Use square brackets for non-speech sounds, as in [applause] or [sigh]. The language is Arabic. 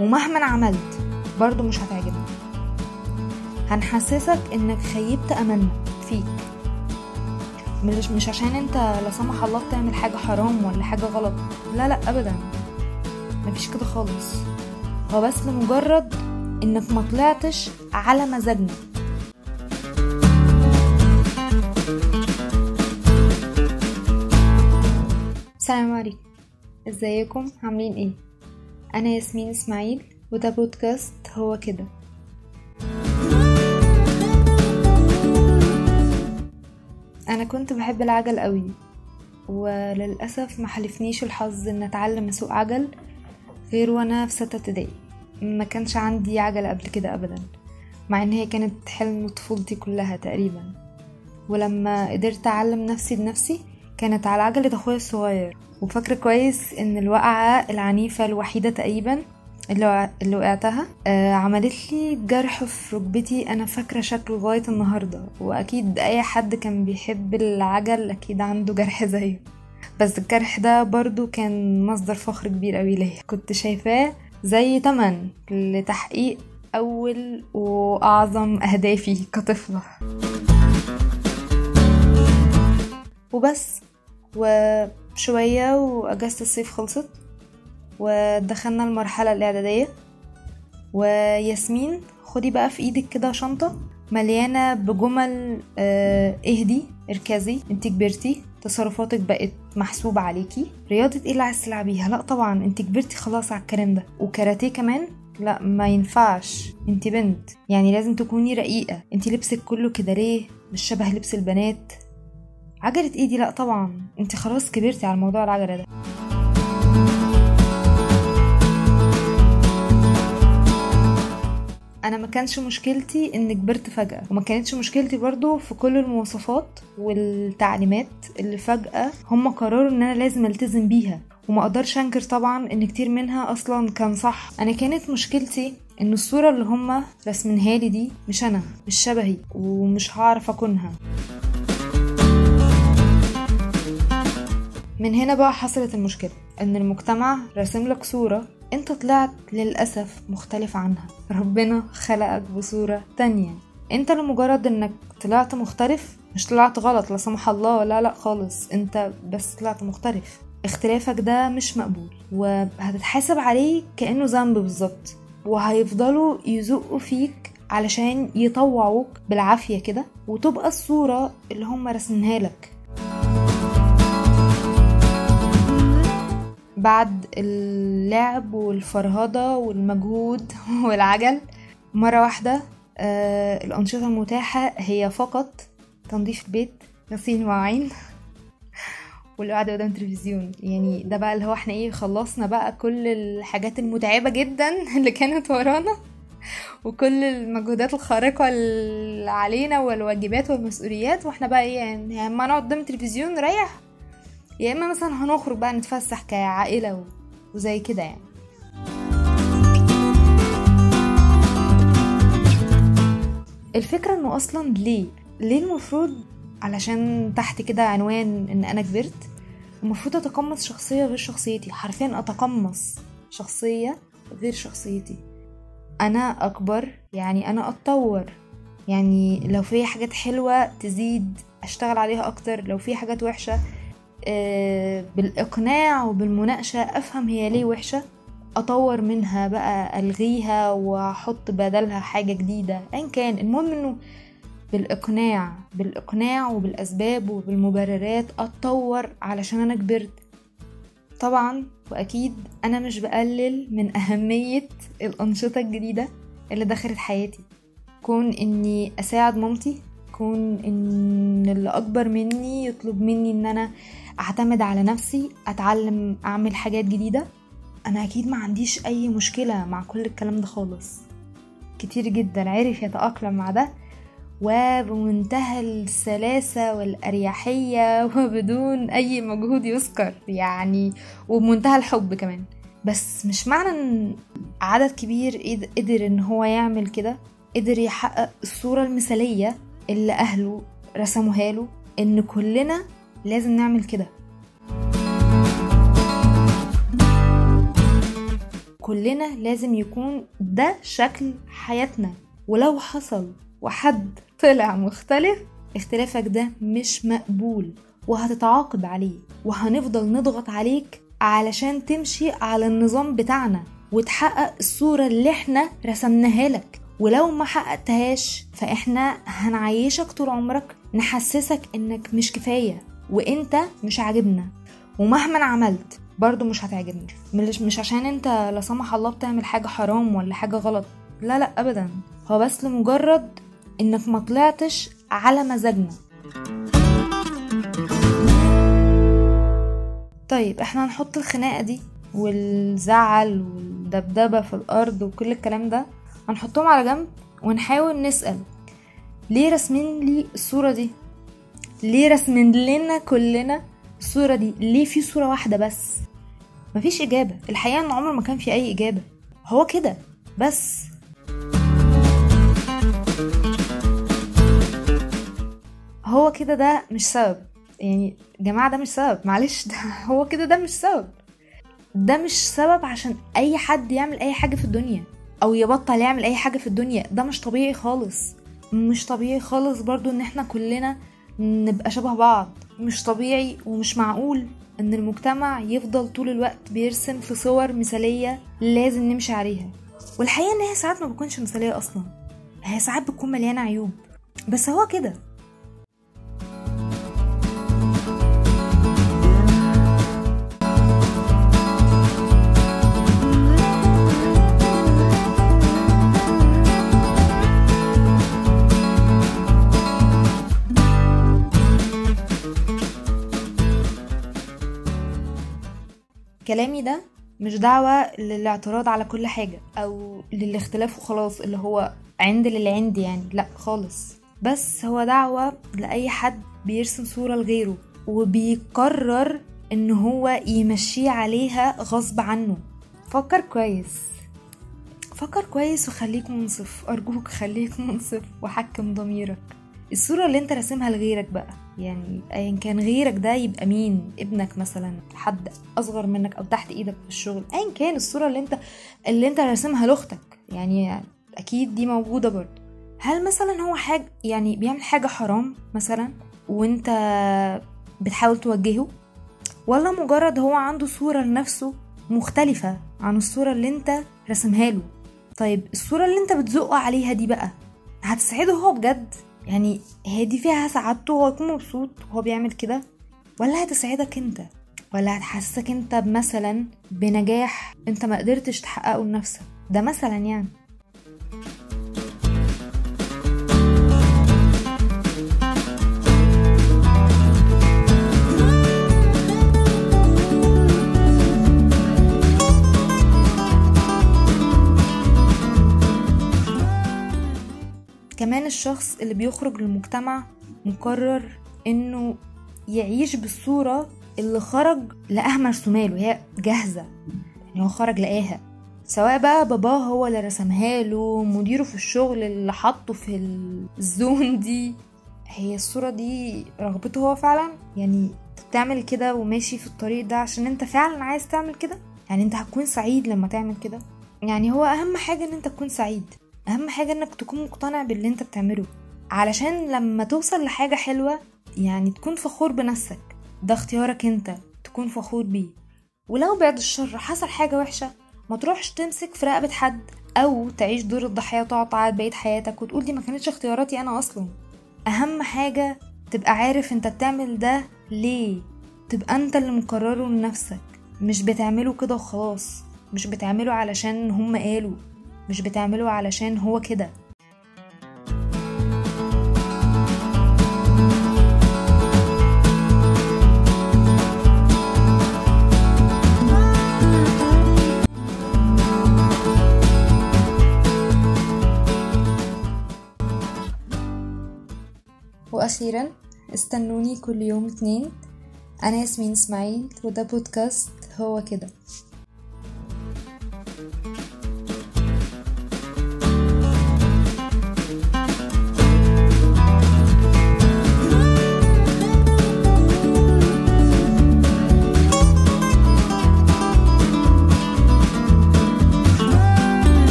ومهما عملت برضو مش هتعجبك. هنحسسك إنك خيبت املنا فيك. مش مش عشان أنت لا سمح الله بتعمل حاجة حرام ولا حاجة غلط. لا لا ابدا. مفيش كده خالص. هو بس لمجرد إنك ما طلعتش على مزاجنا. السلام عليكم. إزيكم؟ عاملين إيه؟ أنا ياسمين إسماعيل وده بودكاست هو كده. أنا كنت بحب العجل قوي وللأسف ما حلفنيش الحظ إن أتعلم أسوق عجل غير وأنا في ستة ابتدائي. ما كانش عندي عجلة قبل كده ابدا مع إن هي كانت حلم طفولتي كلها تقريبا. ولما قدرت أعلم نفسي بنفسي كانت على عجلة أخويا الصغير. وفاكرة كويس إن الوقعة العنيفة الوحيدة تقريبا اللي وقعتها آه عملت لي جرح في ركبتي. أنا فاكرة شكله لغاية النهارده وأكيد أي حد كان بيحب العجل أكيد عنده جرح زيه. بس الجرح ده برضو كان مصدر فخر كبير قوي ليا. كنت شايفاه زي تمن لتحقيق أول وأعظم أهدافي كطفلة. وبس. وشويه وأجازة الصيف خلصت ودخلنا المرحلة الإعدادية. وياسمين خدي بقى في إيدك كده شنطة مليانة بجمل آه اهدي اركزي انت كبرتي تصرفاتك بقت محسوبة عليكي. رياضة إيه اللي عايز تلعبيها؟ لا طبعا انت كبرتي خلاص على الكلام ده. وكاراتيه كمان؟ لا ما ينفعش. انت بنت يعني لازم تكوني رقيقة. انت لبسك كله كده ليه؟ مش شبه لبس البنات. عجلة ايدي؟ لا طبعا. انت خلاص كبرتي على موضوع العجلة ده. أنا ما كانش مشكلتي ان كبرت فجأة وما كانتش مشكلتي برضو في كل المواصفات والتعليمات اللي فجأة هم قرروا إن أنا لازم ألتزم بيها وما أقدرش أنكر طبعا إن كتير منها أصلا كان صح. أنا كانت مشكلتي إن الصورة اللي هم رسمينها لي دي مش أنا مش شبهي ومش هعرف أكونها. من هنا بقى حصلت المشكلة إن المجتمع راسم لك صورة أنت طلعت للأسف مختلف عنها. ربنا خلقك بصورة تانية. أنت لمجرد إنك طلعت مختلف مش طلعت غلط لا سمح الله لا لا خالص. أنت بس طلعت مختلف. اختلافك ده مش مقبول وهتتحاسب عليه كأنه ذنب بالظبط. وهيفضلوا يزقوا فيك علشان يطوعوك بالعافية كده وتبقى الصورة اللي هم رسمينها لك. بعد اللعب والفرهدة والمجهود [laughs] والعجل مرة واحدة آه الأنشطة المتاحة هي فقط تنظيف البيت غسيل المواعين [laughs] والقعدة قدام التلفزيون. يعني ده بقى اللي هو إحنا إيه خلصنا بقى كل الحاجات المتعبة جدا [laughs] اللي كانت ورانا وكل المجهودات الخارقة اللي علينا والواجبات والمسؤوليات وإحنا بقى إيه يعني اما نقعد قدام التلفزيون نريح يا إما مثلا هنخرج بقى نتفسح كعائلة وزي كده يعني. الفكرة إنه أصلا ليه؟ ليه المفروض علشان تحت كده عنوان إن أنا كبرت المفروض أتقمص شخصية غير شخصيتي حرفيا أتقمص شخصية غير شخصيتي. أنا أكبر يعني أنا أتطور. يعني لو في حاجات حلوة تزيد أشتغل عليها أكتر لو في حاجات وحشة بالإقناع وبالمناقشة أفهم هي ليه وحشة أطور منها بقى ألغيها وأحط بدلها حاجة جديدة أين كان. المهم إنه بالإقناع بالإقناع وبالأسباب وبالمبررات أتطور علشان أنا كبرت. طبعا وأكيد أنا مش بقلل من أهمية الأنشطة الجديدة اللي دخلت حياتي. كون إني أساعد مامتي كون إن اللي أكبر مني يطلب مني إن أنا أعتمد على نفسي أتعلم أعمل حاجات جديدة. أنا أكيد ما عنديش أي مشكلة مع كل الكلام ده خالص. كتير جدا عرف يتأقلم مع ده. وبمنتهى السلاسة والأريحية [laughs] وبدون أي مجهود يذكر يعني وبمنتهى الحب كمان. بس مش معنى إن عدد كبير قدر إن هو يعمل كده. قدر يحقق الصورة المثالية اللي أهله رسموها له. إن كلنا لازم نعمل كده. كلنا لازم يكون ده شكل حياتنا. ولو حصل وحد طلع مختلف اختلافك ده مش مقبول وهتتعاقب عليه وهنفضل نضغط عليك علشان تمشي على النظام بتاعنا وتحقق الصورة اللي إحنا رسمناها لك. ولو ما حققتهاش فاحنا هنعيشك طول عمرك نحسسك انك مش كفاية. وانت مش عاجبنا. ومهما عملت برضو مش هتعجبني. مش, مش عشان انت لا سمح الله بتعمل حاجة حرام ولا حاجة غلط. لا لا ابدا. هو بس لمجرد انك ما طلعتش على مزاجنا. طيب إحنا هنحط الخناقة دي والزعل والدبدبة في الأرض وكل الكلام ده هنحطهم على جنب ونحاول نسأل. ليه رسمين لي الصورة دي؟ ليه رسمين لنا كلنا الصورة دي؟ ليه في صورة واحدة بس؟ مفيش إجابة. الحقيقة إن عمر ما كان في أي إجابة. هو كده. بس. هو كده ده مش سبب. يعني جماعة ده مش سبب. معلش. [laughs] ده هو كده ده مش سبب. ده مش سبب عشان أي حد يعمل أي حاجة في الدنيا. أو يبطل يعمل أي حاجة في الدنيا. ده مش طبيعي خالص. مش طبيعي خالص برضو إن إحنا كلنا نبقى شبه بعض. مش طبيعي ومش معقول إن المجتمع يفضل طول الوقت بيرسم في صور مثالية لازم نمشي عليها. والحقيقة إن هي ساعات ما بتكونش مثالية أصلا. هي ساعات بتكون مليانة عيوب. بس هو كده. كلامي ده مش دعوة للاعتراض على كل حاجة أو للاختلاف وخلاص اللي هو عند للعند يعني لأ خالص. بس هو دعوة لأي حد بيرسم صورة لغيره وبيقرر إن هو يمشيه عليها غصب عنه. فكر كويس. فكر كويس وخليك منصف أرجوك خليك [laughs] منصف وحكم ضميرك. الصورة اللي أنت راسمها لغيرك بقى. يعني ايا كان غيرك ده يبقى مين؟ ابنك مثلا حد أصغر منك أو تحت إيدك في الشغل. ايا كان الصورة اللي أنت اللي أنت راسمها لأختك. يعني أكيد دي موجودة برضه. هل مثلا هو حاجة يعني بيعمل حاجة حرام مثلا وأنت بتحاول توجهه؟ ولا مجرد هو عنده صورة لنفسه مختلفة عن الصورة اللي أنت رسمها له؟ طيب الصورة اللي أنت بتزقه عليها دي بقى هتسعده هو بجد؟ يعني هي دي فيها سعادته وهو يكون مبسوط وهو بيعمل كده. ولا هتسعدك انت ولا هتحسسك انت مثلا بنجاح انت ما قدرتش تحققه لنفسك. ده مثلا يعني. كمان الشخص اللي بيخرج للمجتمع مقرر إنه يعيش بالصورة اللي خرج لقاها مرسومة له هي جاهزة يعني هو خرج لقاها. سواء بقى باباه هو اللي رسمها له مديره في الشغل اللي حطه في الزون [laughs] دي. هي الصورة دي رغبته هو فعلا؟ يعني بتعمل كده وماشي في الطريق ده عشان أنت فعلا عايز تعمل كده؟ يعني أنت هتكون سعيد لما تعمل كده؟ يعني هو أهم حاجة إن أنت تكون سعيد. أهم حاجة إنك تكون مقتنع باللي أنت بتعمله علشان لما توصل لحاجة حلوة يعني تكون فخور بنفسك ده اختيارك أنت تكون فخور بيه. ولو بعد الشر حصل حاجة وحشة ما تروحش تمسك في رقبة حد أو تعيش دور الضحية وتقعد تعيط بقية حياتك وتقول دي ما كانتش اختياراتي أنا أصلا. أهم حاجة تبقى عارف أنت بتعمل ده ليه. تبقى أنت اللي مقرره لنفسك مش بتعمله كده وخلاص مش بتعمله علشان هم قالوا. مش بتعمله علشان هو كده. وأخيرا استنوني كل يوم اتنين. أنا ياسمين إسماعيل وده بودكاست هو كده.